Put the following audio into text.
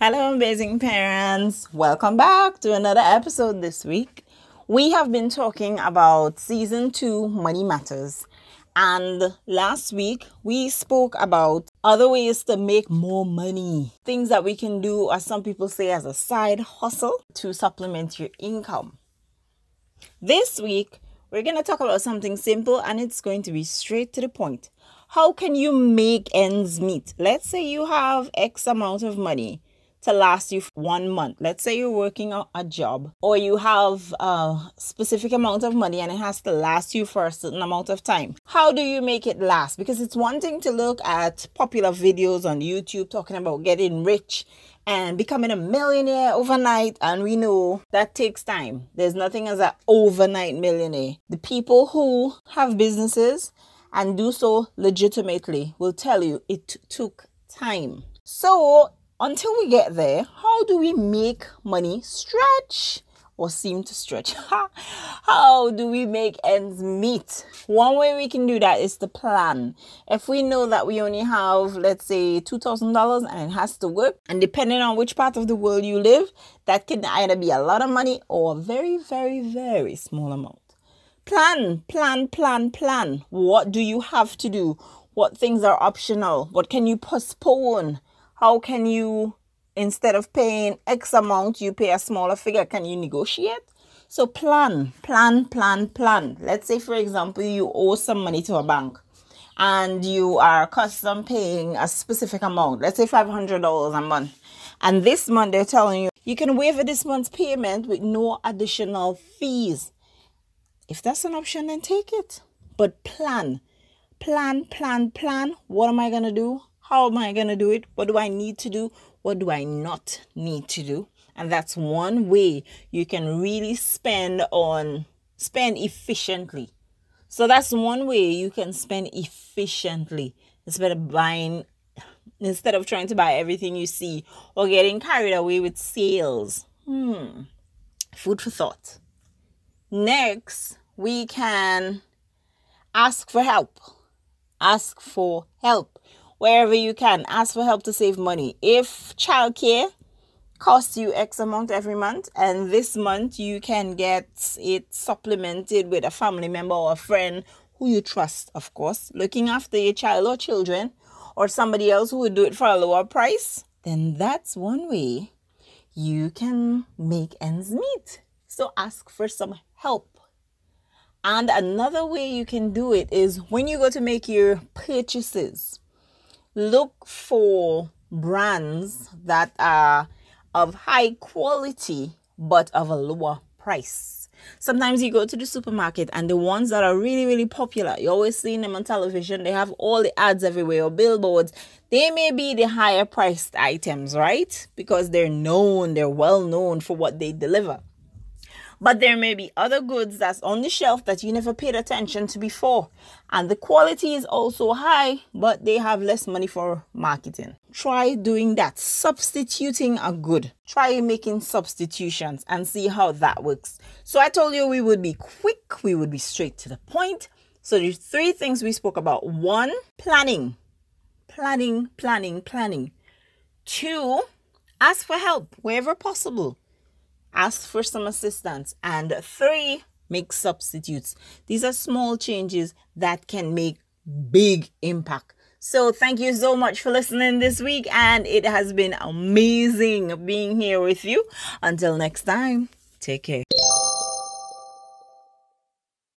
amazing parents. Welcome back to another episode this week. We have been talking about season two Money Matters. And last week we spoke about other ways to make more money. Things that we can do, as some people say, as a side hustle to supplement your income. This week we're going to talk about something simple and it's going to be straight to the point. How can you make ends meet? Let's say you have X amount of money to last you one month. Let's say you're working a job or you have a specific amount of money and it has to last you for a certain amount of time. How do you make it last? Because it's one thing to look at popular videos on YouTube talking about getting rich and becoming a millionaire overnight and we know that takes time there's nothing as an overnight millionaire the people who have businesses and do so legitimately will tell you it took time so until we get there, how do we make money stretch or seem to stretch? how do we make ends meet? One way we can do that is to plan. If we know that we only have, let's say, $2,000 and it has to work, and depending on which part of the world you live, that can either be a lot of money or a very, very, very small amount. Plan, plan, plan, plan. What do you have to do? What things are optional? What can you postpone? How can you, instead of paying X amount, you pay a smaller figure? Can you negotiate? So plan, plan, plan, plan. Let's say, for example, you owe some money to a bank and you are accustomed paying a specific amount, let's say $500 a month. And this month they're telling you you can waive this month's payment with no additional fees. If that's an option, then take it. But plan, plan, plan, plan. What am I going to do? How am I going to do it? What do I need to do? What do I not need to do? And that's one way you can really spend on spend efficiently. So that's one way you can spend efficiently instead of buying instead of trying to buy everything you see or getting carried away with sales. Hmm. Food for thought. Next, we can ask for help. Ask for help wherever you can. Ask for help to save money. If childcare costs you X amount every month, and this month you can get it supplemented with a family member or a friend who you trust, of course, looking after your child or children, or somebody else who would do it for a lower price, then that's one way you can make ends meet. So ask for some help. And another way you can do it is when you go to make your purchases look for brands that are of high quality but of a lower price. Sometimes you go to the supermarket and the ones that are really, really popular, you always see them on television, they have all the ads everywhere or billboards. They may be the higher priced items, right? Because they're known, they're well known for what they deliver. But there may be other goods that's on the shelf that you never paid attention to before. And the quality is also high, but they have less money for marketing. Try doing that, substituting a good. Try making substitutions and see how that works. So I told you we would be quick, we would be straight to the point. So there's three things we spoke about. One, planning. Planning, planning, planning. Two, ask for help wherever possible ask for some assistance, and three, make substitutes. These are small changes that can make big impact. So thank you so much for listening this week and it has been amazing being here with you. Until next time, take care.